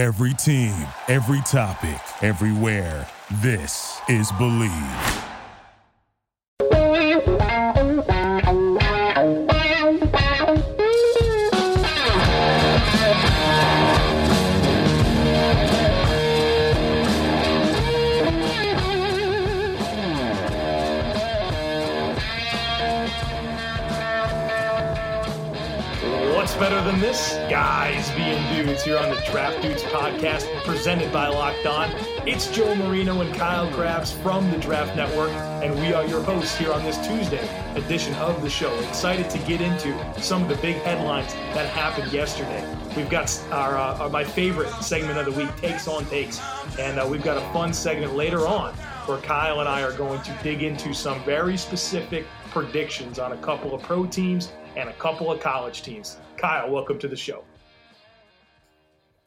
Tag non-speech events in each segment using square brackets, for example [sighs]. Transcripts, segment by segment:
Every team, every topic, everywhere. This is Believe. What's better than this? Guys here on the Draft Dudes podcast presented by Locked On. It's Joe Marino and Kyle Crabbs from the Draft Network, and we are your hosts here on this Tuesday edition of the show. Excited to get into some of the big headlines that happened yesterday. We've got our, uh, my favorite segment of the week, Takes on Takes, and uh, we've got a fun segment later on where Kyle and I are going to dig into some very specific predictions on a couple of pro teams and a couple of college teams. Kyle, welcome to the show.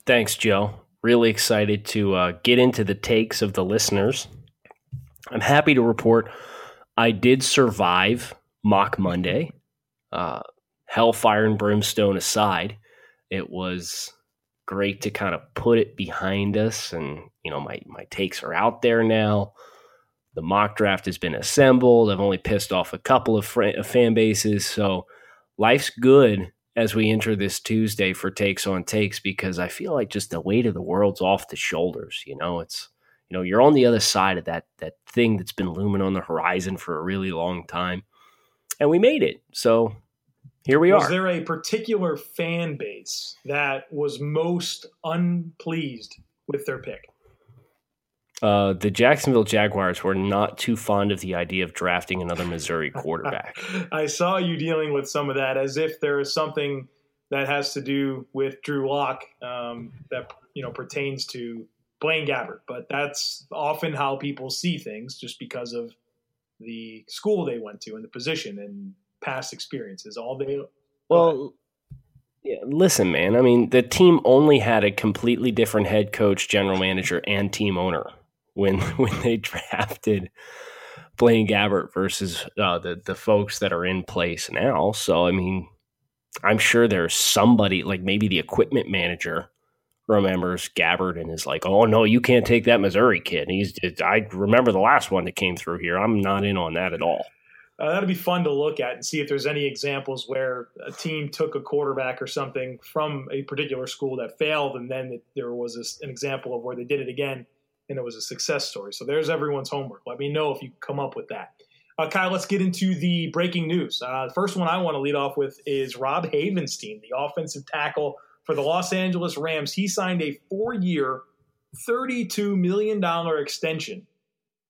Thanks, Joe. Really excited to uh, get into the takes of the listeners. I'm happy to report I did survive Mock Monday. Uh, hellfire and brimstone aside, it was great to kind of put it behind us. And, you know, my, my takes are out there now. The mock draft has been assembled. I've only pissed off a couple of, fr- of fan bases. So, life's good as we enter this Tuesday for takes on takes because I feel like just the weight of the world's off the shoulders. You know, it's you know you're on the other side of that that thing that's been looming on the horizon for a really long time, and we made it. So here we was are. Was there a particular fan base that was most unpleased with their pick? Uh, the Jacksonville Jaguars were not too fond of the idea of drafting another Missouri quarterback. [laughs] I saw you dealing with some of that as if there is something that has to do with Drew Lock um, that you know pertains to Blaine Gabbert, but that's often how people see things, just because of the school they went to and the position and past experiences. All they well. Yeah, listen, man. I mean, the team only had a completely different head coach, general manager, and team owner when [laughs] when they drafted Blaine Gabbert versus uh, the the folks that are in place now. So I mean, I'm sure there's somebody like maybe the equipment manager remembers Gabbert and is like, "Oh no, you can't take that Missouri kid." He's I remember the last one that came through here. I'm not in on that at all. Uh, that'd be fun to look at and see if there's any examples where a team took a quarterback or something from a particular school that failed, and then there was this, an example of where they did it again and it was a success story. So there's everyone's homework. Let me know if you come up with that. Uh, Kyle, let's get into the breaking news. Uh, the first one I want to lead off with is Rob Havenstein, the offensive tackle for the Los Angeles Rams. He signed a four year, $32 million extension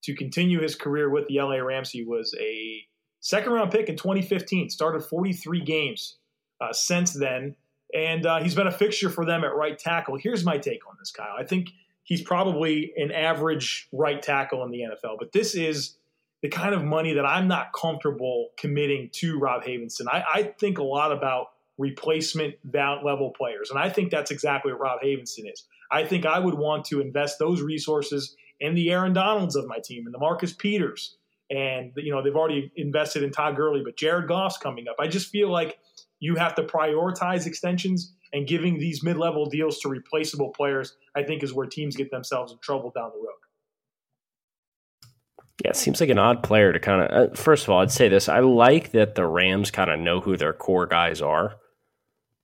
to continue his career with the LA Rams. He was a second round pick in 2015, started 43 games uh, since then, and uh, he's been a fixture for them at right tackle. Here's my take on this, Kyle. I think he's probably an average right tackle in the NFL. But this is the kind of money that I'm not comfortable committing to Rob Havenstein. I, I think a lot about replacement level players, and I think that's exactly what Rob Havenstein is. I think I would want to invest those resources in the Aaron Donalds of my team and the Marcus Peters. And, you know, they've already invested in Todd Gurley, but Jared Goff's coming up. I just feel like you have to prioritize extensions and giving these mid-level deals to replaceable players, I think, is where teams get themselves in trouble down the road. Yeah, it seems like an odd player to kind of. Uh, first of all, I'd say this: I like that the Rams kind of know who their core guys are,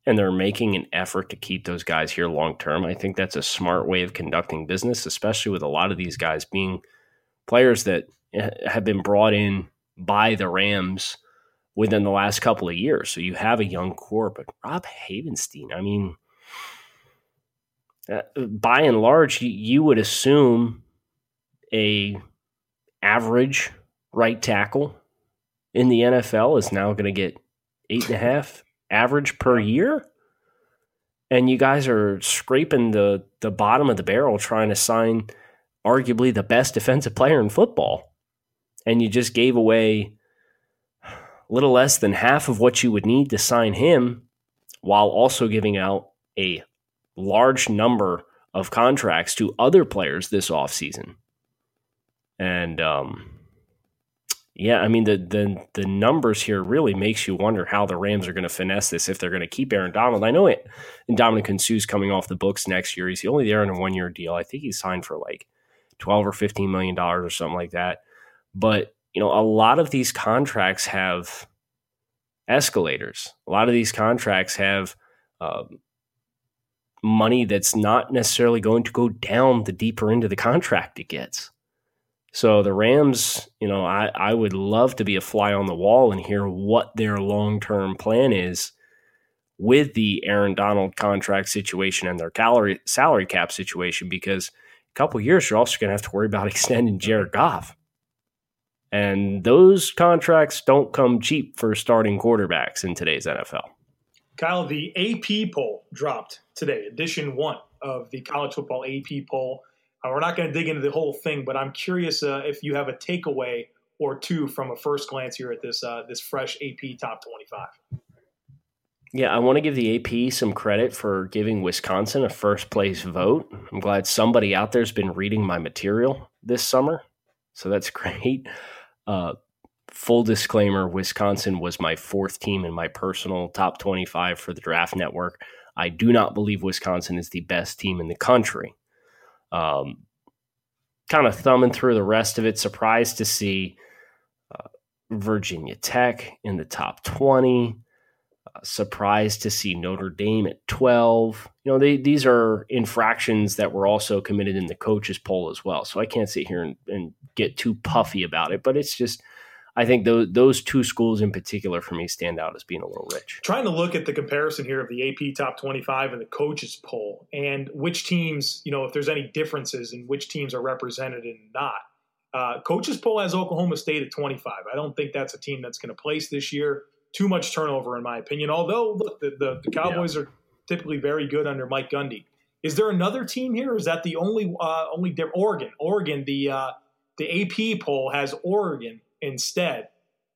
and they're making an effort to keep those guys here long term. I think that's a smart way of conducting business, especially with a lot of these guys being players that eh, have been brought in by the Rams within the last couple of years. So you have a young core, but Rob Havenstein, I mean, uh, by and large, you, you would assume a average right tackle in the NFL is now going to get eight and a half average per year. And you guys are scraping the, the bottom of the barrel trying to sign arguably the best defensive player in football. And you just gave away little less than half of what you would need to sign him while also giving out a large number of contracts to other players this offseason. And um, Yeah, I mean the the the numbers here really makes you wonder how the Rams are going to finesse this if they're going to keep Aaron Donald. I know it. And Ndamukong Suh's coming off the books next year. He's only there in a one year deal. I think he's signed for like twelve or fifteen million dollars or something like that. But you know, a lot of these contracts have escalators. A lot of these contracts have um, money that's not necessarily going to go down the deeper into the contract it gets. So the Rams, you know, I, I would love to be a fly on the wall and hear what their long term plan is with the Aaron Donald contract situation and their salary salary cap situation because a couple years you're also going to have to worry about [laughs] extending Jared Goff. And those contracts don't come cheap for starting quarterbacks in today's NFL. Kyle, the AP poll dropped today, edition one of the college football AP poll. Uh, we're not going to dig into the whole thing, but I'm curious uh, if you have a takeaway or two from a first glance here at this uh, this fresh AP top 25. Yeah, I want to give the AP some credit for giving Wisconsin a first place vote. I'm glad somebody out there's been reading my material this summer, so that's [laughs] great. Uh, full disclaimer Wisconsin was my fourth team in my personal top 25 for the Draft Network. I do not believe Wisconsin is the best team in the country. Um, kind of thumbing through the rest of it, surprised to see uh, Virginia Tech in the top 20. Surprised to see Notre Dame at 12. You know, they, these are infractions that were also committed in the coaches poll as well. So I can't sit here and, and get too puffy about it, but it's just – I think those those two schools in particular for me stand out as being a little rich. Trying to look at the comparison here of the AP top 25 and the coaches poll and which teams, you know, if there's any differences in which teams are represented and not. Uh, coaches poll has Oklahoma State at 25. I don't think that's a team that's going to place this year. Too much turnover, in my opinion. Although, look, the, the, the Cowboys yeah. are typically very good under Mike Gundy. Is there another team here? Is that the only uh, only Oregon? Oregon, the uh, the AP poll has Oregon instead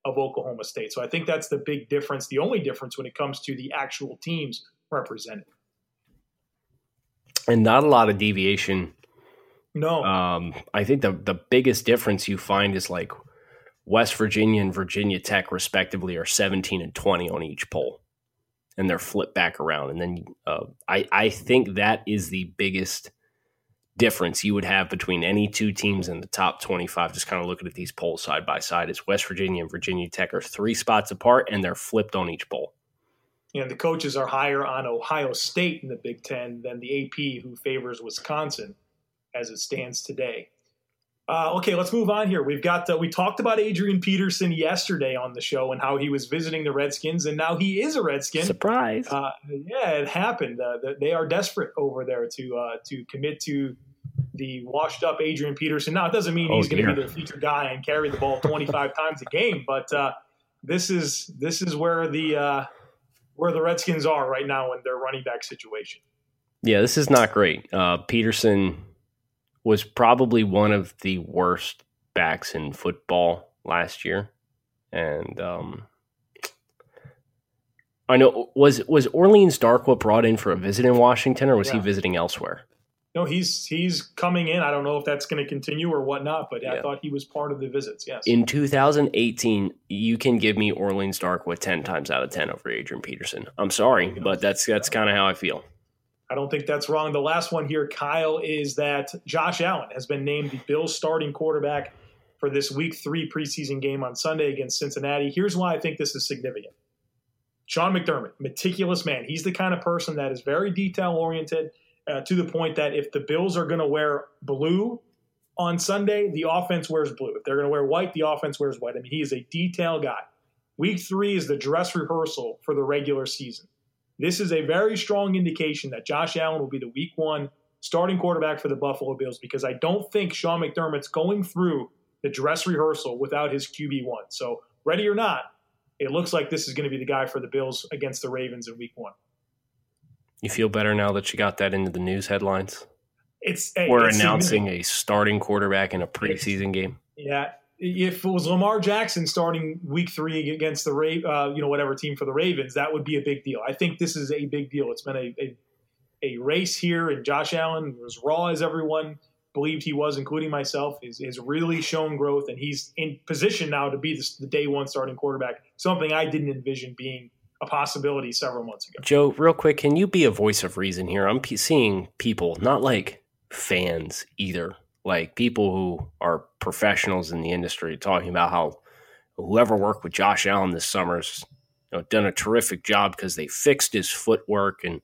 of Oklahoma State. So I think that's the big difference, the only difference when it comes to the actual teams represented. And not a lot of deviation. No. Um, I think the the biggest difference you find is like West Virginia and Virginia Tech, respectively, are 17 and 20 on each poll. And they're flipped back around. And then uh, I, I think that is the biggest – difference you would have between any two teams in the top 25 just kind of looking at these polls side by side is west virginia and virginia tech are three spots apart and they're flipped on each poll and the coaches are higher on ohio state in the big ten than the ap who favors wisconsin as it stands today uh, okay, let's move on here. We've got uh, we talked about Adrian Peterson yesterday on the show and how he was visiting the Redskins, and now he is a Redskin. Surprise! Uh, yeah, it happened. Uh, they are desperate over there to uh, to commit to the washed up Adrian Peterson. Now, it doesn't mean oh, he's going to be their feature guy and carry the ball 25 [laughs] times a game, but uh, this is this is where the where the Redskins are right now in their running back situation. Yeah, this is not great. Peterson was probably one of the worst backs in football last year, and um, I know was was Orleans Darkwa brought in for a visit in Washington, or was yeah. he visiting elsewhere? No, he's he's coming in. I don't know if that's going to continue or whatnot, but yeah. I thought he was part of the visits. Yes. In 2018, you can give me Orleans Darkwa ten times out of ten over Adrian Peterson. I'm sorry, but that's that's kind of how I feel. I don't think that's wrong. The last one here, Kyle, is that Josh Allen has been named the Bills starting quarterback for this week three preseason game on Sunday against Cincinnati. Here's why I think this is significant. Sean McDermott, meticulous man. He's the kind of person that is very detail oriented uh, to the point that if the Bills are going to wear blue on Sunday, the offense wears blue. If they're going to wear white, the offense wears white. I mean, he is a detail guy. Week three is the dress rehearsal for the regular season. This is a very strong indication that Josh Allen will be the week one starting quarterback for the Buffalo Bills because I don't think Sean McDermott's going through the dress rehearsal without his QB1. So, ready or not, it looks like this is going to be the guy for the Bills against the Ravens in week one. You feel better now that you got that into the news headlines? It's We're it's announcing a starting quarterback in a preseason game. Yeah, if it was Lamar Jackson starting Week Three against the uh, you know whatever team for the Ravens, that would be a big deal. I think this is a big deal. It's been a a, a race here, and Josh Allen was raw as everyone believed he was, including myself, is, is really shown growth, and he's in position now to be the, the day one starting quarterback. Something I didn't envision being a possibility several months ago. Joe, real quick, can you be a voice of reason here? I'm p- seeing people, not like fans either, like people who are professionals in the industry, talking about how whoever worked with Josh Allen this summer's you know, done a terrific job because they fixed his footwork. And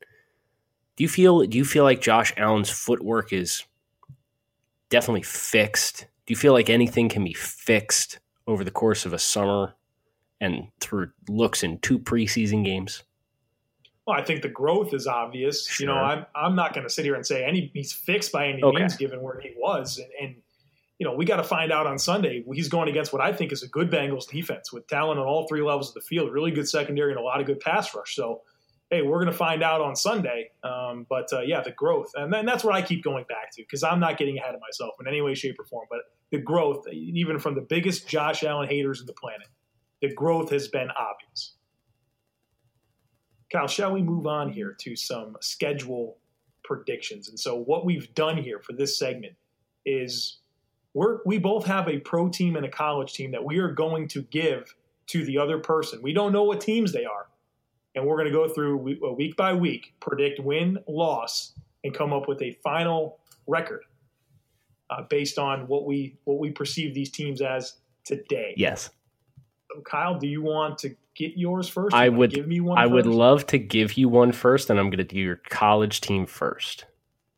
do you feel do you feel like Josh Allen's footwork is definitely fixed? Do you feel like anything can be fixed over the course of a summer and through looks in two preseason games? Well, I think the growth is obvious. Sure. You know, I'm I'm not going to sit here and say any he's fixed by any Okay. means, given where he was, and, and you know we got to find out on Sunday. He's going against what I think is a good Bengals defense with talent on all three levels of the field, really good secondary and a lot of good pass rush. So, hey, we're going to find out on Sunday. Um, but uh, yeah, the growth, and then that's what I keep going back to because I'm not getting ahead of myself in any way, shape, or form. But the growth, even from the biggest Josh Allen haters in the planet, the growth has been obvious. Kyle, shall we move on here to some schedule predictions? And so, what we've done here for this segment is we're we both have a pro team and a college team that we are going to give to the other person. We don't know what teams they are, and we're going to go through uh, week by week, predict win, loss, and come up with a final record uh, based on what we what we perceive these teams as today. Yes. So, Kyle, do you want to get yours first? I would- give me one. I would love to give you one first, and I'm going to do your college team first.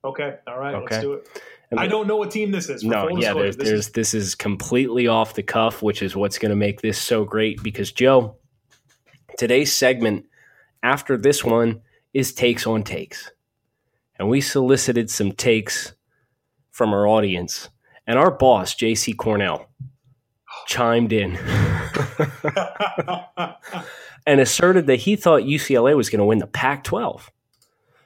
Okay, all right, Okay. let's do it. And I don't know what team this is. No, yeah, there's, this there's is this is completely off the cuff, which is what's going to make this so great. Because Joe, today's segment after this one is takes on takes, and we solicited some takes from our audience, and our boss J.C. Cornell chimed in and asserted that he thought UCLA was going to win the Pac-12.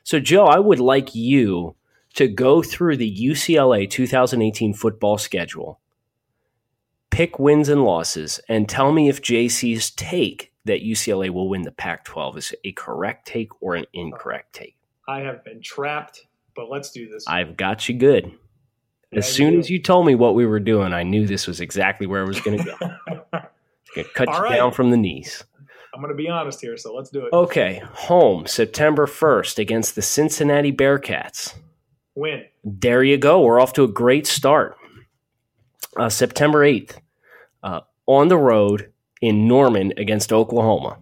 So, Joe, I would like you to go through the UCLA 2018 football schedule, pick wins and losses, and tell me if JC's take that UCLA will win the Pac 12 is a correct take or an incorrect take. I have been trapped, but let's do this. I've got you good. As soon as you told me what we were doing, I knew this was exactly where I was going to go. [laughs] Gonna cut All you right. down from the knees. I'm going to be honest here, so let's do it. Okay, home September 1st against the Cincinnati Bearcats. Win. There you go. We're off to a great start. Uh, September 8th, uh, on the road in Norman against Oklahoma.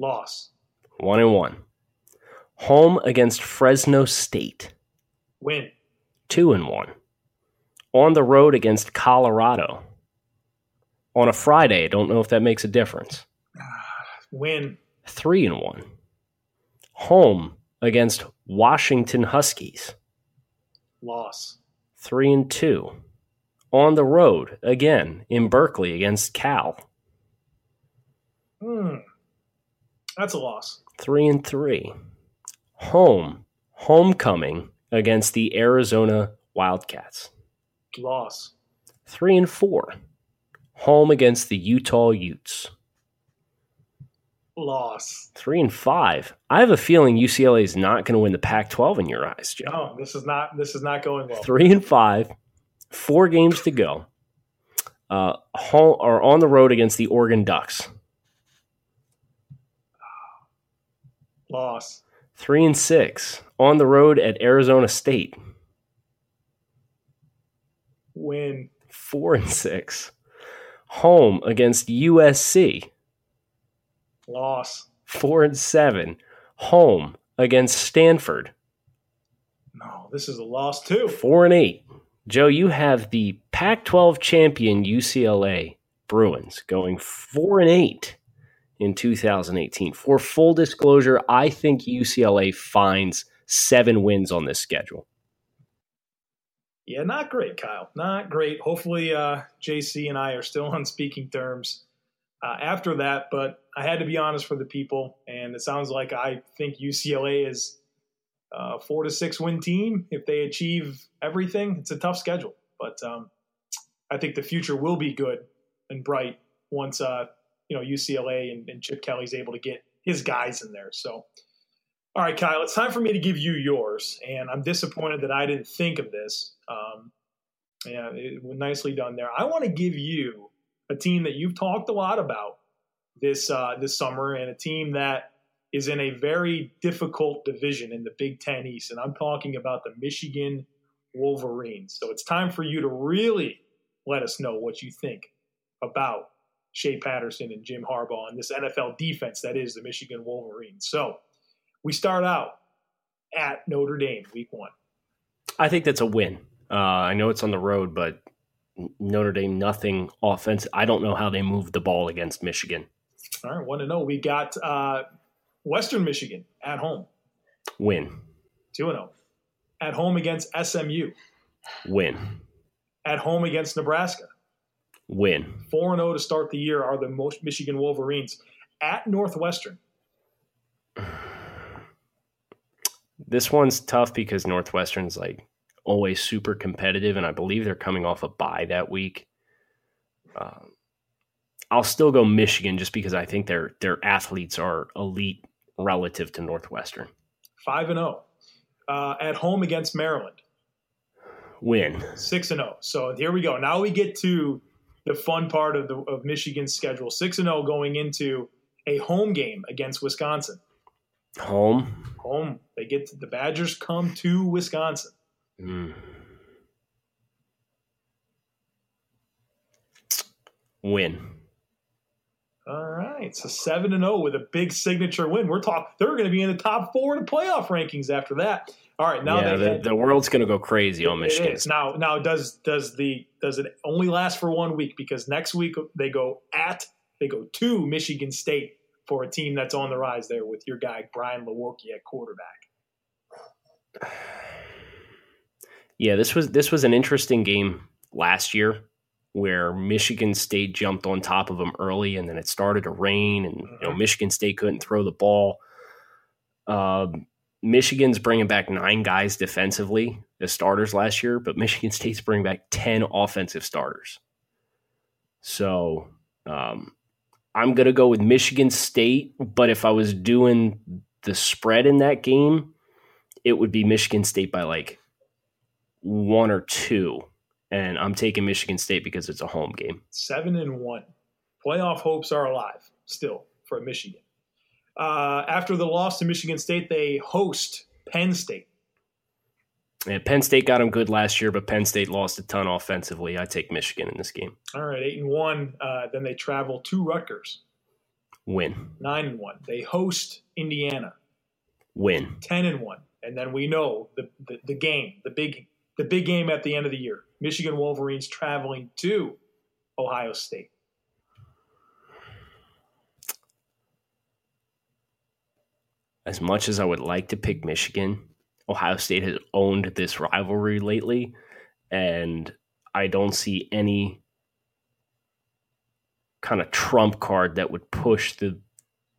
Loss. One and one. Home against Fresno State. Win. Two and one. On the road against Colorado. On a Friday. Don't know if that makes a difference. [sighs] Win. Three and one. Home against Washington Huskies. Loss. three and two. On the road again in Berkeley against Cal, Hmm. That's a loss. three and three. Home, homecoming against the Arizona Wildcats, Loss. three and four. Home against the Utah Utes, Loss. three and five. I have a feeling UCLA is not going to win the Pac-12 in your eyes, Joe. No, this is not. This is not going well. Three and five, four games to go. Uh, home or on the road against the Oregon Ducks. Loss. Three and six on the road at Arizona State. Win. Four and six home against USC. Loss. Four and seven home against Stanford. No, this is a loss too. Four and eight. Joe, you have the Pac-12 champion UCLA Bruins going four and eight in 2018. For full disclosure, I think UCLA finds seven wins on this schedule. Yeah, not great, Kyle. Not great. Hopefully, uh, JC and I are still [laughs] on speaking terms uh, after that. But I had to be honest for the people, and it sounds like I think UCLA is a four to six win team if they achieve everything. It's a tough schedule, but um, I think the future will be good and bright once uh, you know UCLA and, and Chip Kelly's able to get his guys in there. So All right, Kyle, it's time for me to give you yours. And I'm disappointed that I didn't think of this. Um, yeah, it nicely done there. I want to give you a team that you've talked a lot about this uh, this summer, and a team that is in a very difficult division in the Big Ten East. And I'm talking about the Michigan Wolverines. So it's time for you to really let us know what you think about Shea Patterson and Jim Harbaugh and this NFL defense that is the Michigan Wolverines. So we start out at Notre Dame week one. I think that's a win. Uh, I know it's on the road, but Notre Dame nothing offense. I don't know how they moved the ball against Michigan. All right, one to know. We got uh, Western Michigan at home. Win. Two and zero. At home against SMU. Win. At home against Nebraska. Win. Four and zero to start the year are the most Michigan Wolverines at Northwestern. This one's tough because Northwestern's like always super competitive, and I believe they're coming off a bye that week. Um, I'll still go Michigan just because I think their their athletes are elite relative to Northwestern. Five and zero uh, at home against Maryland. Win six and zero. So here we go. Now we get to the fun part of the of Michigan's schedule. Six and zero going into a home game against Wisconsin. Home. Home. They get to, the Badgers come to Wisconsin. Mm. Win. All right, so seven and zero oh with a big signature win. We're talking; they're going to be in the top four in the playoff rankings after that. All right, now yeah, the, the, world's going to go crazy on Michigan. Now, now does does the does it only last for one week? Because next week they go at they go to Michigan State for a team that's on the rise there with your guy Brian Lewerke at quarterback. Yeah, this was this was an interesting game last year where Michigan State jumped on top of them early, and then it started to rain, and you know mm-hmm. Michigan State couldn't throw the ball. Uh, Michigan's bringing back nine guys defensively as starters last year, but Michigan State's bringing back ten offensive starters. So um, I'm going to go with Michigan State, but if I was doing the spread in that game, it would be Michigan State by like one or two. And I'm taking Michigan State because it's a home game. Seven and one. Playoff hopes are alive still for Michigan. Uh, after the loss to Michigan State, they host Penn State. Yeah, Penn State got them good last year, but Penn State lost a ton offensively. I take Michigan in this game. All right, eight and one. Uh, then they travel to Rutgers. Win. Nine and one. They host Indiana. Win. Ten and one. And then we know the, the, the game, the big the big game at the end of the year. Michigan Wolverines traveling to Ohio State. As much as I would like to pick Michigan, Ohio State has owned this rivalry lately, and I don't see any kind of trump card that would push the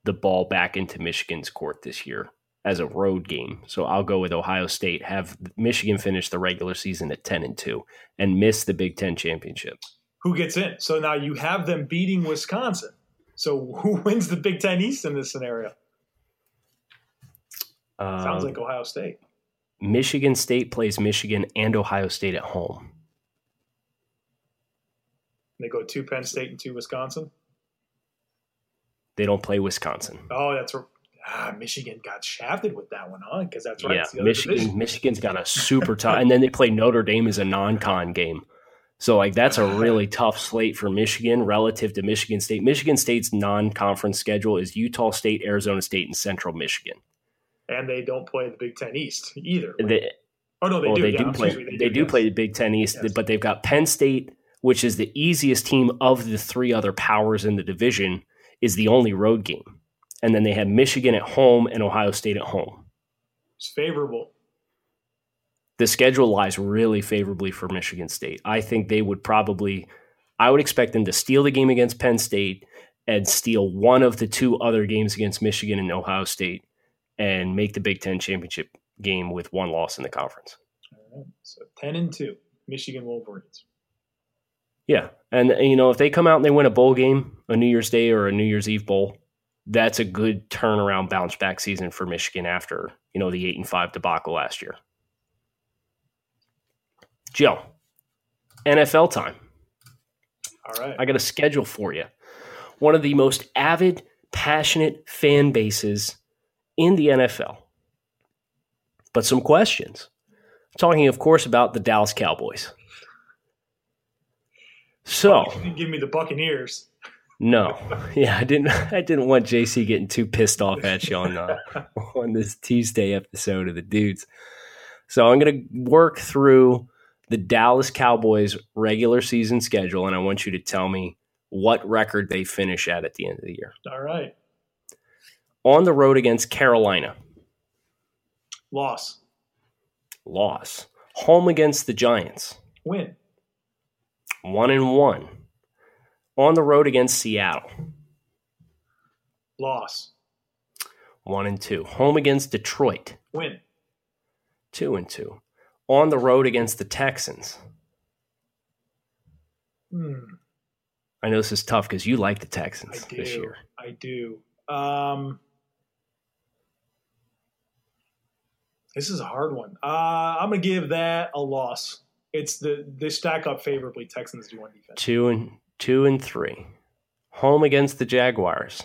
the ball back into Michigan's court this year as a road game. So I'll go with Ohio State. Have Michigan finish the regular season at ten and two and miss the Big Ten championship. Who gets in? So now you have them beating Wisconsin. So who [laughs] wins the Big Ten East in this scenario? Sounds um, like Ohio State. Michigan State plays Michigan and Ohio State at home. They go to Penn State and to Wisconsin. They don't play Wisconsin. Oh, that's ah, Michigan got shafted with that one, huh? Because that's right. Yeah, Michigan. Michigan's got a super [laughs] tough, and then they play Notre Dame as a non-con game. So like that's a really tough slate for Michigan relative to Michigan State. Michigan State's non-conference schedule is Utah State, Arizona State, and Central Michigan and they don't play the Big Ten East either. They, oh no, they well, do. They yeah, do play. Me, they, they do, do yes. play the Big Ten East, yes. but they've got Penn State, which is the easiest team of the three other powers in the division, is the only road game, and then they have Michigan at home and Ohio State at home. It's favorable. The schedule lies really favorably for Michigan State. I think they would probably. I would expect them to steal the game against Penn State and steal one of the two other games against Michigan and Ohio State and make the Big Ten championship game with one loss in the conference. So ten and two, Michigan Wolverines. Yeah, and you know if they come out and they win a bowl game, a New Year's Day or a New Year's Eve bowl, that's a good turnaround bounce back season for Michigan after, you know, the 8 and 5 debacle last year. Joe, NFL time. All right. I got a schedule for you. One of the most avid, passionate fan bases in the NFL. But some questions. Talking, of course, about the Dallas Cowboys. So, you didn't give me the Buccaneers. No, [laughs] yeah, I didn't. I didn't want JC getting too pissed off at you on uh, [laughs] on this Tuesday episode of the Dudes. So I'm going to work through the Dallas Cowboys regular season schedule, and I want you to tell me what record they finish at at the end of the year. All right. On the road against Carolina, Loss. loss. Home against the Giants, Win. one and one. On the road against Seattle, Loss. one and two. Home against Detroit, Win. two and two. On the road against the Texans. Hmm. I know this is tough because you like the Texans this year. I do. Um, this is a hard one. Uh, I'm gonna give that a loss. It's the they stack up favorably. Texans do on defense. Two and two and three. Home against the Jaguars.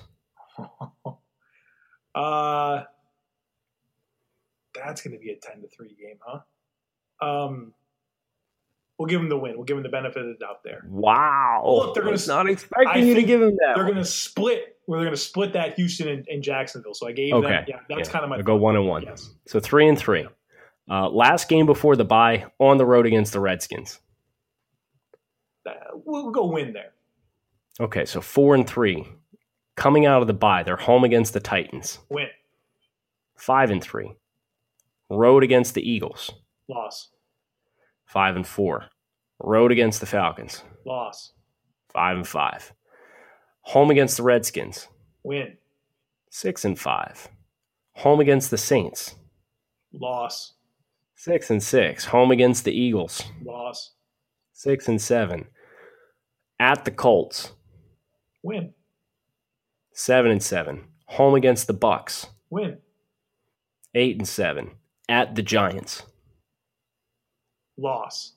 [laughs] uh, that's gonna be a ten to three game, huh? Um, we'll give them the win. We'll give them the benefit of the doubt there. Wow. Look, they're was s- not expecting I you to give him that. They're gonna split. We're gonna split that Houston and, and Jacksonville. So I gave Okay. that. Yeah, that's Yeah. kind of my. Go one and one. Yes. So three and three. Uh, last game before the bye on the road against the Redskins. Uh, we'll, we'll go win there. Okay, so four and three. Coming out of the bye, they're home against the Titans. Win. Five and three. Road against the Eagles. Loss. Five and four. Road against the Falcons. Loss. Five and five. Home against the Redskins. Win. Six and five. Home against the Saints. Loss. Six and six. Home against the Eagles. Loss. Six and seven. At the Colts. Win. Seven and seven. Home against the Bucs. Win. Eight and seven. At the Giants. Loss.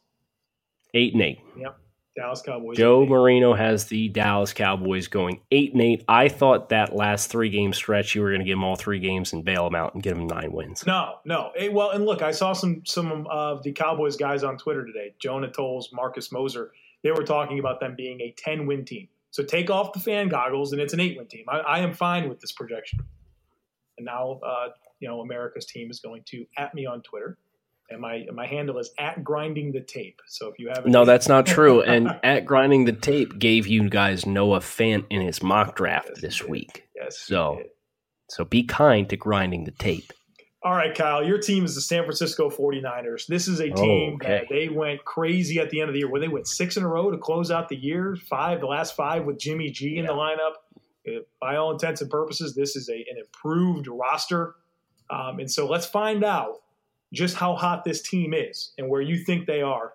Eight and eight. Yep. Dallas Cowboys. Joe Marino has the Dallas Cowboys going eight and eight. I thought that last three game stretch you were going to give them all three games and bail them out and give them nine wins. No, no. Eh, well, and look, I saw some some of the Cowboys guys on Twitter today. Jonah Tolles, Marcus Mosher. They were talking about them being a ten win team. So take off the fan goggles, and it's an eight win team. I, I am fine with this projection. And now, uh, you know, America's team is going to at me on Twitter, and my my handle is at grinding the tape. So if you have No, that's not true. And [laughs] at grinding the tape gave you guys Noah Fant in his mock draft Yes, this week. yes, So- So be kind to grinding the tape. All right, Kyle, your team is the San Francisco 49ers. This is a team Okay. that they went crazy at the end of the year where they went six in a row to close out the year, five, the last five with Jimmy G in the lineup. By all intents and purposes, this is a, an improved roster. Um, and so let's find out just how hot this team is and where you think they are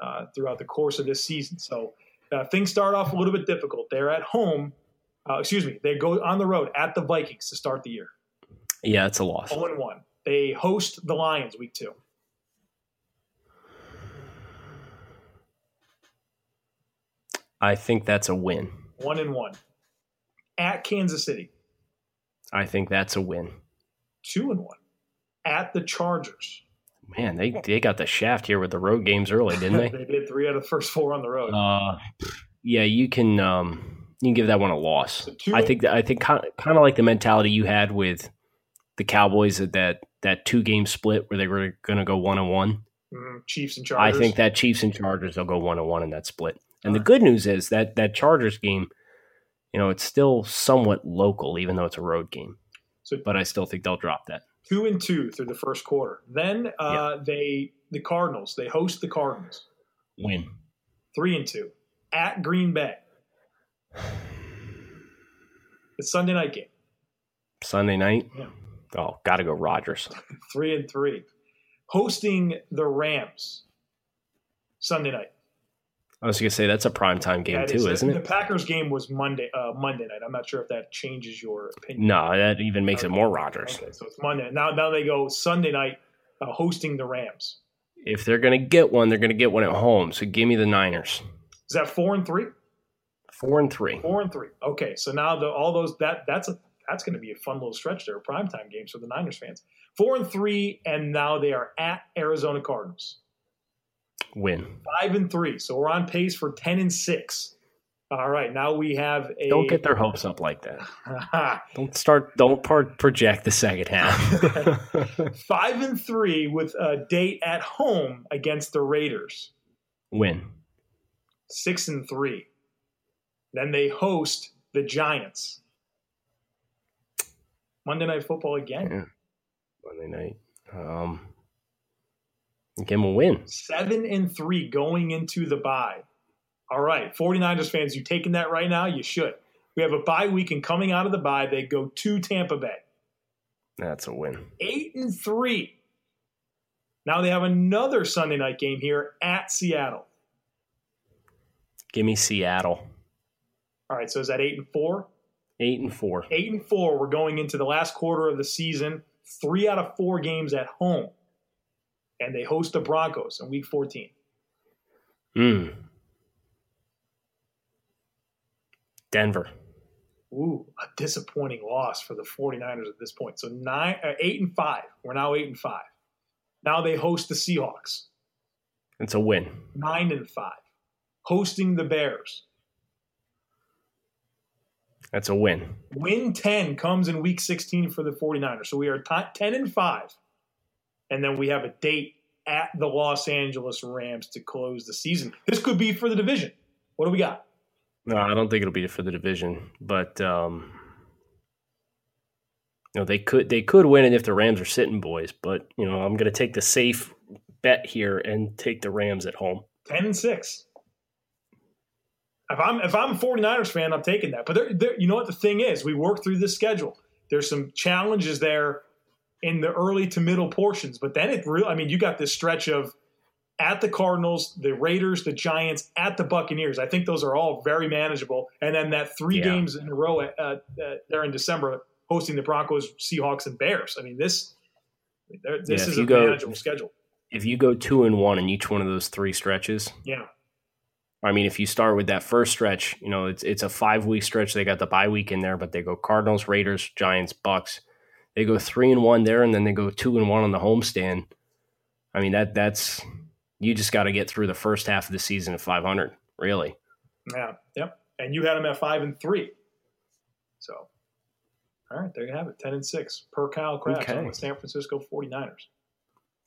uh, throughout the course of this season. So uh, things start off a little bit difficult. They're at home. Uh, excuse me. They go on the road at the Vikings to start the year. Yeah, it's a loss. 0 and 1. They host the Lions week two. I think that's a win. 1 and 1. At Kansas City, I think that's a win. 2 and 1. At the Chargers. Man, they, they got the shaft here with the road games early, didn't they? [laughs] they did three out of the first four on the road. Uh, yeah, you can um, you can give that one a loss. I think that I think kind of like the mentality you had with the Cowboys at that that two game split where they were going to go one and one. Mhm. Chiefs and Chargers. I think that Chiefs and Chargers will go one and one in that split. And the good news is that that Chargers game, you know, it's still somewhat local, even though it's a road game. So- but I still think they'll drop that. Two and two through the first quarter. Then uh, they the Cardinals. They host the Cardinals. Win. Three and two. At Green Bay. It's Sunday night game. Sunday night. Yeah. Oh, got to go Rodgers. [laughs] Three and three. Hosting the Rams. Sunday night. I was going to say that's a prime time game That too, is- isn't the, it? The Packers game was Monday uh, Monday night. I'm not sure if that changes your opinion. No, that even makes it more Rodgers. Okay, so it's Monday. Now now they go Sunday night uh, hosting the Rams. If they're going to get one, they're going to get one at home. So give me the Niners. Is that four and three? Four and three. Four and three. Okay, so now the all those that that's a that's going to be a fun little stretch there. Primetime games for the Niners fans. Four and three, and now they are at Arizona Cardinals. Win. Five and three, so we're on pace for ten and six. All right, now we have a Don't get their hopes up like that. [laughs] Don't start. Don't par- project the second half. [laughs] five and three with a date at home against the Raiders. Win. Six and three. Then they host the Giants. Monday Night Football again. Yeah. Monday night. Um, give them a win. Seven and three going into the bye. All right, 49ers fans, you taking that right now? You should. We have a bye week, and coming out of the bye, they go to Tampa Bay. That's a win. Eight and three. Now they have another Sunday night game here at Seattle. Give me Seattle. All right, so is that eight and four? Eight and four. Eight and four. We're going into the last quarter of the season. Three out of four games at home, and they host the Broncos in Week 14. Hmm. Denver. Ooh, a disappointing loss for the 49ers at this point. So nine, uh, eight and five. We're now eight and five. Now they host the Seahawks. It's a win. Nine and five. Hosting the Bears. That's a win. Win 10 comes in week 16 for the 49ers. So we are t- 10 and 5. And then we have a date at the Los Angeles Rams to close the season. This could be for the division. What do we got? No, I don't think it'll be for the division, but um, you know they could they could win it if the Rams are sitting boys. But you know I'm going to take the safe bet here and take the Rams at home. 10 and 6. If I'm if I'm a 49ers fan, I'm taking that. But there, there, you know what the thing is? We work through this schedule. There's some challenges there in the early to middle portions, but then it really I mean, you got this stretch of at the Cardinals, the Raiders, the Giants, at the Buccaneers. I think those are all very manageable. And then that three Yeah. games in a row uh, uh, there in December, hosting the Broncos, Seahawks, and Bears. I mean, this this Yeah, is a go- manageable schedule. If you go two and one in each one of those three stretches, Yeah, I mean, if you start with that first stretch, you know it's it's a five week stretch. They got the bye week in there, but they go Cardinals, Raiders, Giants, Bucs. They go three and one there, and then they go two and one on the homestand. I mean that that's you just got to get through the first half of the season at 500, really. yeah, yep. And you had them at five and three. So, all right, there you have it, ten and six per Kyle Crabbs on the San Francisco 49ers.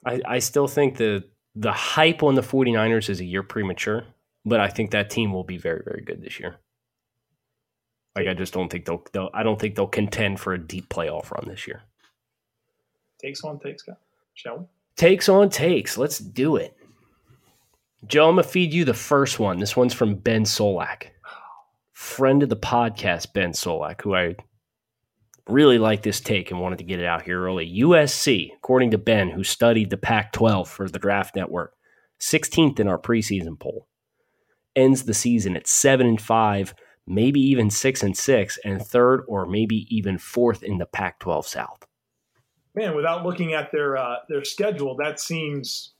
I, I still think the the hype on the 49ers is a year premature, but I think that team will be very, very good this year. Like I just don't think they'll, they'll I don't think they'll contend for a deep playoff run this year. Takes on takes, Scott. Shall we? Takes on takes. Let's do it. Joe, I'm gonna feed you the first one. This one's from Ben Solak. Friend of the podcast, Ben Solak, who I really like this take and wanted to get it out here early. USC, according to Ben, who studied the Pac 12 for the Draft Network, 16th in our preseason poll, ends the season at 7 and 5, maybe even 6 and 6, and third or maybe even fourth in the Pac 12 South. Man, without looking at their uh, their schedule, that seems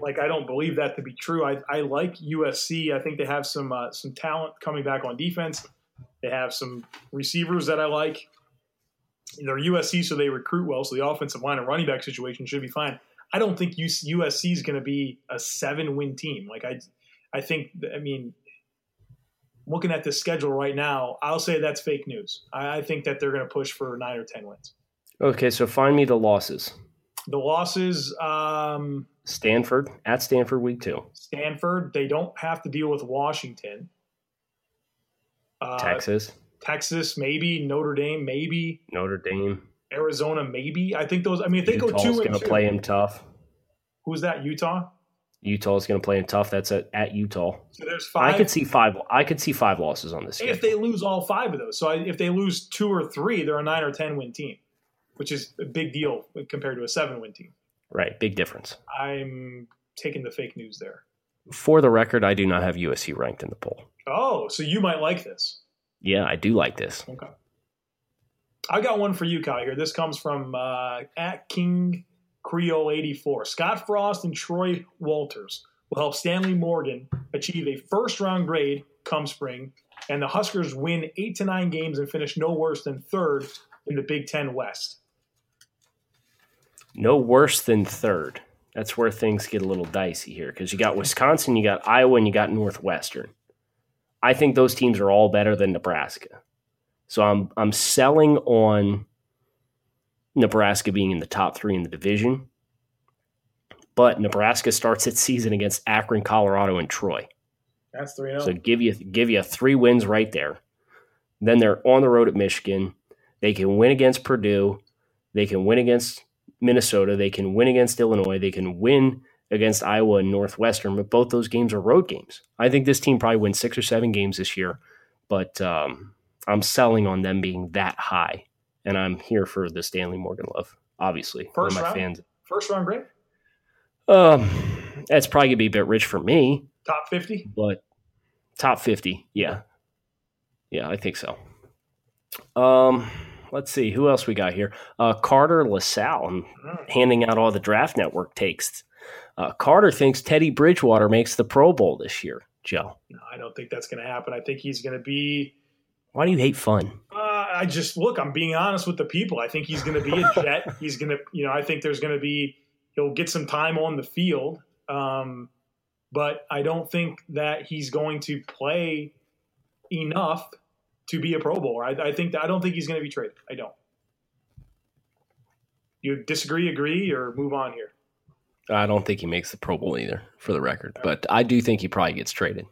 like I don't believe that to be true. I, I like USC. I think they have some uh, some talent coming back on defense. They have some receivers that I like. They're USC, so they recruit well. So the offensive line and running back situation should be fine. I don't think USC is going to be a seven win team. Like I, I think. I mean, looking at the schedule right now, I'll say that's fake news. I, I think that they're going to push for nine or ten wins. Okay, so find me the losses. The losses, um, Stanford at Stanford week two. Stanford, they don't have to deal with Washington. Uh, Texas, Texas, maybe Notre Dame, maybe Notre Dame. Arizona, maybe. I think those. I mean, if they go Utah's two going to play him tough. who's that? Utah. Utah's going to play him tough. That's at, at Utah. So there's five. I could see five. I could see five losses on this. if they lose all five of those. So I- if they lose two or three, they're a nine or ten win team, which is a big deal compared to a seven win team. right, big difference. I'm taking the fake news there. For the record, I do not have USC ranked in the poll. Oh, so you might like this. Yeah, I do like this. Okay. I got one for you, Kyle. Here, this comes from uh, at King Creole eighty four. Scott Frost and Troy Walters will help Stanley Morgan achieve a first round grade come spring, and the Huskers win eight to nine games and finish no worse than third in the Big Ten West. No worse than third. That's where things get a little dicey here because you got Wisconsin, you got Iowa, and you got Northwestern. I think those teams are all better than Nebraska. So I'm I'm selling on Nebraska being in the top three in the division. But Nebraska starts its season against Akron, Colorado, and Troy. That's three. oh. So give you give you three wins right there. Then they're on the road at Michigan. They can win against Purdue. They can win against Minnesota. They can win against Illinois. They can win against Iowa and Northwestern. But both those games are road games. I think this team probably wins six or seven games this year. But um, I'm selling on them being that high, and I'm here for the Stanley Morgan love. Obviously, First my round? fans. First round grade, Um, that's probably gonna be a bit rich for me, top fifty. but top 50 yeah yeah i think so um let's see who else we got here uh carter lasalle i'm Mm. handing out all the draft network takes uh, carter thinks teddy bridgewater makes the pro bowl this year joe No, I don't think that's going to happen. I think he's going to be. why do you hate fun Uh, I just look. I'm being honest with the people. I think he's going to be a [laughs] jet. he's going to, you know, I think there's going to be. He'll get some time on the field, um, but I don't think that he's going to play enough to be a Pro Bowler. I, I think that I don't think he's going to be traded. I don't. You disagree, agree, or move on here? i don't think he makes the pro bowl either for the record but i do think he probably gets traded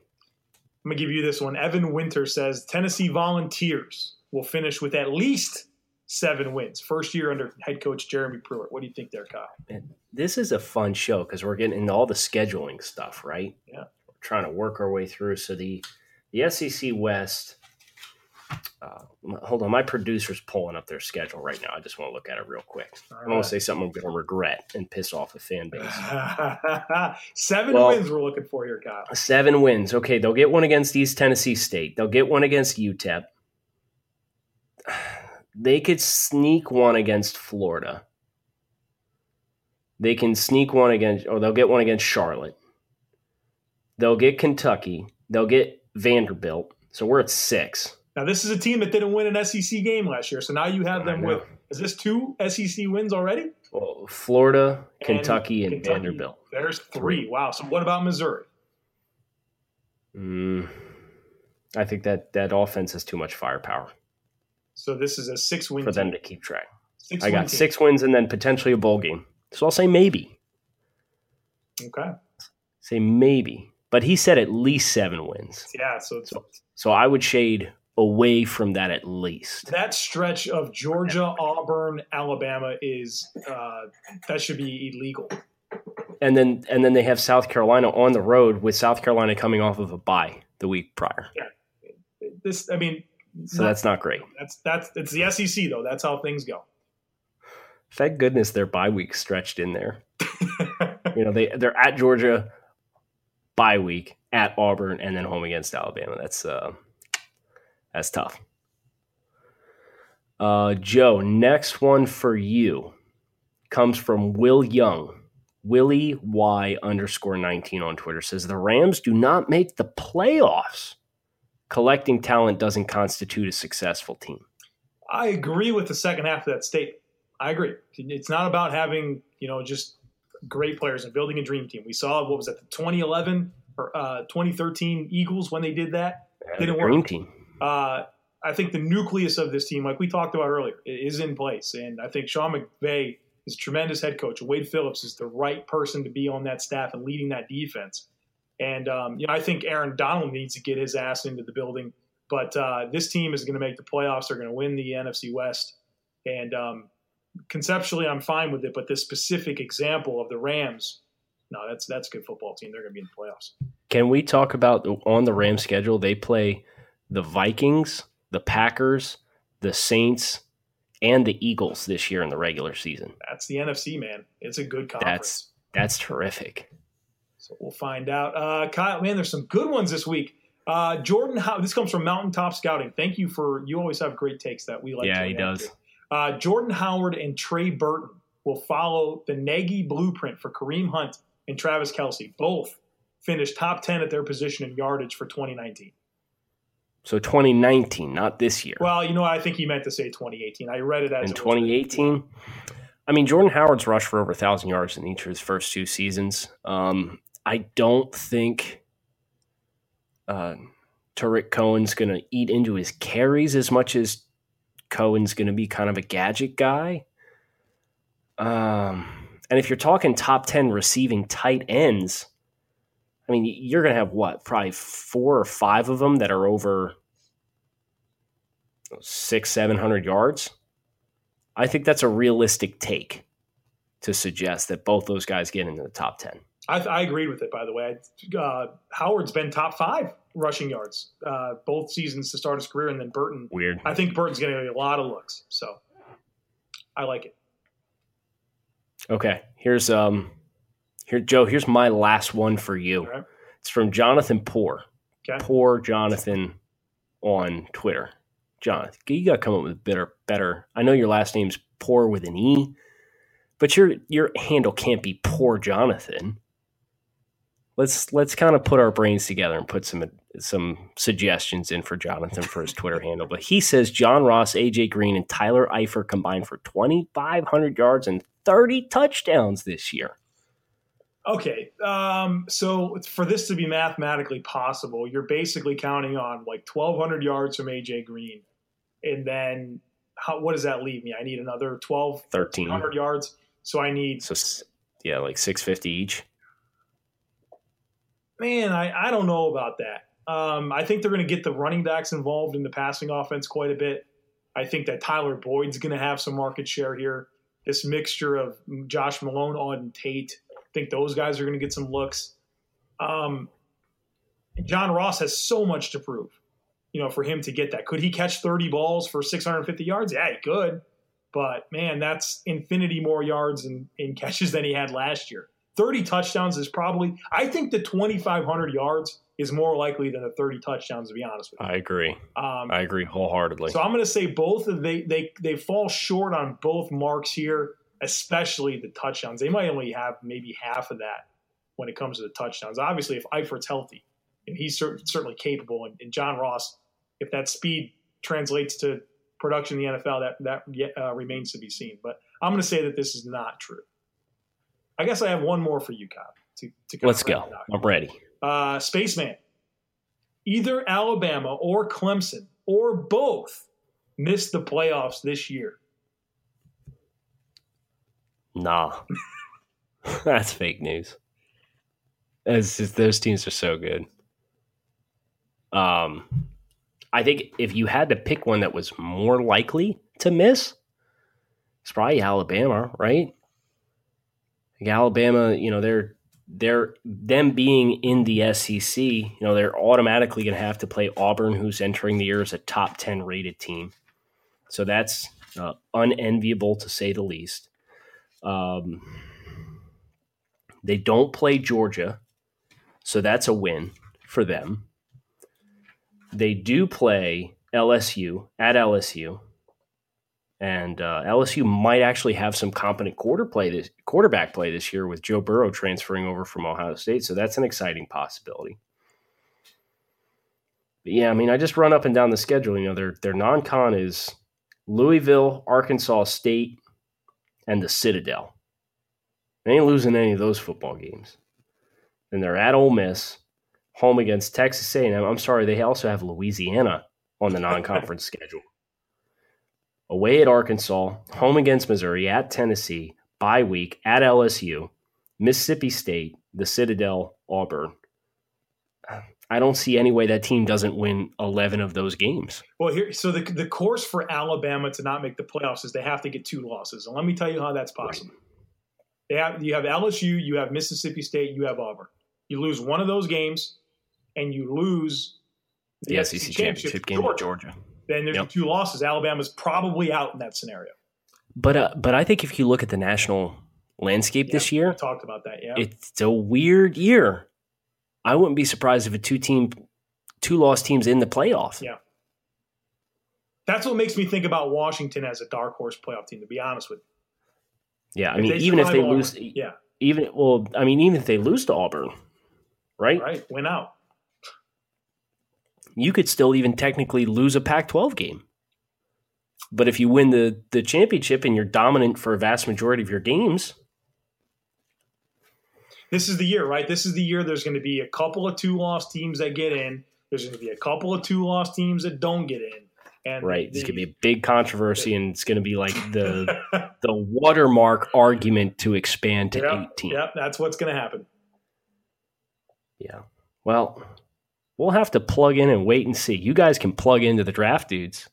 I'm gonna give you this one. Evan Winter says Tennessee Volunteers will finish with at least seven wins. First year under head coach Jeremy Pruitt. What do you think there, Kyle? Man, this is a fun show because we're getting into all the scheduling stuff, right? Yeah. We're trying to work our way through. So the the SEC West. Uh, hold on, my producer's pulling up their schedule right now. I just want to look at it real quick. I don't want to say something I'm going to regret and piss off a fan base. [laughs] seven Well- wins we're looking for here, Kyle. Seven wins. Okay, they'll get one against East Tennessee State. They'll get one against UTEP. They could sneak one against Florida. They can sneak one against, or they'll get one against Charlotte. They'll get Kentucky. They'll get Vanderbilt. So we're at six. Now this is a team that didn't win an SEC game last year, so now you have them with is this two SEC wins already? Well, Florida, And Kentucky, and Kentucky. Vanderbilt. There's three. Wow. So what about Missouri? Mm, I think that that offense has too much firepower So this is a six win for them to keep track. Six I got team. six wins and then potentially a bowl game. So I'll say maybe. Okay. Say maybe. But he said at least seven wins. Yeah. So it's, So I would shade away from that at least. that stretch of Georgia, Auburn, Alabama is uh, that should be illegal. And then and then they have South Carolina on the road with South Carolina coming off of a bye the week prior. Yeah. This, I mean, So not- that's not great. that's that's it's the SEC though. That's how things go. Thank goodness their bye week stretched in there. You know, they they're at Georgia, bye week, at Auburn, and then home against Alabama. That's uh that's tough. Uh Joe, next one for you comes from Will Young. Willie Y underscore 19 on Twitter says the Rams do not make the playoffs. Collecting talent doesn't constitute a successful team. I agree with the second half of that statement. I agree. It's not about having you know just great players and building a dream team. We saw what was that the 2011 or uh, 2013 Eagles when they did that. Didn't work. Dream team. Uh, I think the nucleus of this team, like we talked about earlier, is in place, and I think Sean McVay is a tremendous head coach. Wade Phillips is the right person to be on that staff and leading that defense. And um, you know, I think Aaron Donald needs to get his ass into the building. But uh, this team is going to make the playoffs. They're going to win the NFC West, and um, conceptually, I'm fine with it. But this specific example of the Rams, no, that's that's a good football team. They're going to be in the playoffs. Can we talk about on the Rams schedule? They play the Vikings, the Packers, the Saints, and the Eagles this year in the regular season. That's the NFC, man. It's a good conference. That's that's terrific. So we'll find out. Uh, Kyle, man, there's some good ones this week. Uh, Jordan, how, this comes from Mountaintop Scouting. Thank you for you always have great takes that we like. Yeah, he does. Uh, Jordan Howard and Trey Burton will follow the Nagy blueprint for Kareem Hunt and Travis Kelce. Both finished top 10 at their position in yardage for 2019. So 2019, not this year. Well, you know, I think he meant to say 2018. I read it as in 2018. I mean, Jordan Howard's rushed for over 1,000 yards in each of his first two seasons. Um, I don't think uh, Tarik Cohen's going to eat into his carries as much as Cohen's going to be kind of a gadget guy. Um, and if you're talking top 10 receiving tight ends, I mean, you're going to have what? Probably four or five of them that are over six, 700 yards. I think that's a realistic take to suggest that both those guys get into the top 10. I, I agreed with it, by the way. Uh, Howard's been top five rushing yards uh, both seasons to start his career, and then Burton. Weird. I think Burton's getting a lot of looks, so I like it. Okay, here's um, here Joe. Here's my last one for you. Right. It's from Jonathan Poor. Okay. Poor Jonathan on Twitter. Jonathan, you got to come up with better. Better. I know your last name's Poor with an E, but your your handle can't be Poor Jonathan let's let's kind of put our brains together and put some some suggestions in for Jonathan for his [laughs] Twitter handle. But he says John Ross, AJ Green, and Tyler Eifert combined for 2,500 yards and 30 touchdowns this year. Okay, um, so for this to be mathematically possible, you're basically counting on like 1,200 yards from AJ Green, and then how, what does that leave me? I need another 12, 1300 yards. So I need so yeah, like 650 each man, I, I don't know about that. Um, I think they're going to get the running backs involved in the passing offense quite a bit. I think that Tyler Boyd's going to have some market share here. This mixture of Josh Malone, Auden Tate, I think those guys are going to get some looks. Um, John Ross has so much to prove, you know, for him to get that. Could he catch 30 balls for 650 yards? Yeah, he could. But man, that's infinity more yards in, in catches than he had last year. 30 touchdowns is probably, I think the 2,500 yards is more likely than the 30 touchdowns, to be honest with you. I agree. Um, I agree wholeheartedly. So I'm going to say both of they, they, they fall short on both marks here, especially the touchdowns. They might only have maybe half of that when it comes to the touchdowns. Obviously, if Eifert's healthy, and he's certainly capable, and, and John Ross, if that speed translates to production in the NFL, that that uh, remains to be seen. But I'm going to say that this is not true. I guess I have one more for you, Cobb. To, to Let's go. I'm ready. Uh, Spaceman. Either Alabama or Clemson or both missed the playoffs this year. Nah. [laughs] That's fake news. Just, those teams are so good. Um, I think if you had to pick one that was more likely to miss, it's probably Alabama, right? Like Alabama, you know, they're they're them being in the SEC, you know, they're automatically going to have to play Auburn, who's entering the year as a top ten rated team. So that's uh, unenviable to say the least. Um, they don't play Georgia, so that's a win for them. They do play LSU at LSU, and uh, LSU might actually have some competent quarter play this, quarterback play this year with Joe Burrow transferring over from Ohio State. So that's an exciting possibility. But yeah, I mean, I just run up and down the schedule. You know, their their non-con is Louisville, Arkansas State, and the Citadel. They ain't losing any of those football games. And they're at Ole Miss, home against Texas A&M. I'm sorry, they also have Louisiana on the non-conference [laughs] schedule away at Arkansas, home against Missouri, at Tennessee, bye week, at LSU, Mississippi State, the Citadel, Auburn. I don't see any way that team doesn't win 11 of those games. Well, here, so the, the course for Alabama to not make the playoffs is they have to get two losses. And let me tell you how that's possible. Right. They have, you have LSU, you have Mississippi State, you have Auburn. You lose one of those games, and you lose the, the SEC, SEC championship, championship game Georgia. Georgia then there's yep. two losses. Alabama's probably out in that scenario. But uh, but I think if you look at the national landscape Yeah, this year. talked about that. Yeah. It's a weird year. I wouldn't be surprised if a two team, two loss teams in the playoff. Yeah. That's what makes me think about Washington as a dark horse playoff team. To be honest with you, Yeah, I If mean, even if they Auburn, lose, yeah, even well, I mean, even if they lose to Auburn, right? right, win out. You could still even technically lose a Pac-12 game. But if you win the the championship and you're dominant for a vast majority of your games, This is the year, right? This is the year. There's going to be a couple of two loss teams that get in. There's going to be a couple of two loss teams that don't get in. And right, it's gonna be a big controversy, and it's gonna be like the [laughs] the watermark argument to expand to Yep, eighteen. Yep, that's what's going to happen. Yeah. Well, we'll have to plug in and wait and see. You guys can plug into the draft dudes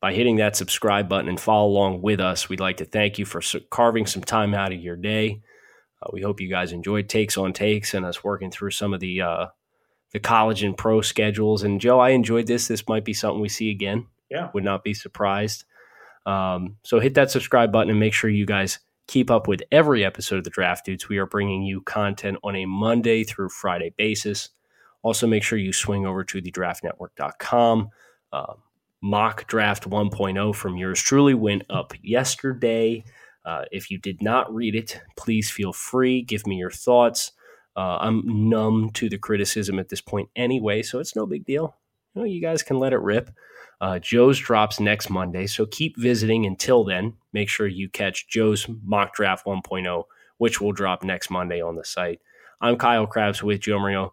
by hitting that subscribe button and follow along with us. We'd like to thank you for carving some time out of your day. Uh, we hope you guys enjoyed takes on takes and us working through some of the uh, the college and pro schedules. And Joe, I enjoyed this. This might be something we see again. Yeah. Would not be surprised. Um, so hit that subscribe button and make sure you guys keep up with every episode of the Draft Dudes. We are bringing you content on a Monday through Friday basis. Also, make sure you swing over to thedraftnetwork.com. Uh, mock draft 1.0 from yours truly went up yesterday. Uh, if you did not read it, please feel free. Give me your thoughts. Uh, I'm numb to the criticism at this point anyway, so it's no big deal. You know, you guys can let it rip. Uh, Joe's drops next Monday, so keep visiting until then. Make sure you catch Joe's mock draft 1.0, which will drop next Monday on the site. I'm Kyle Crabbs with Joe Marino.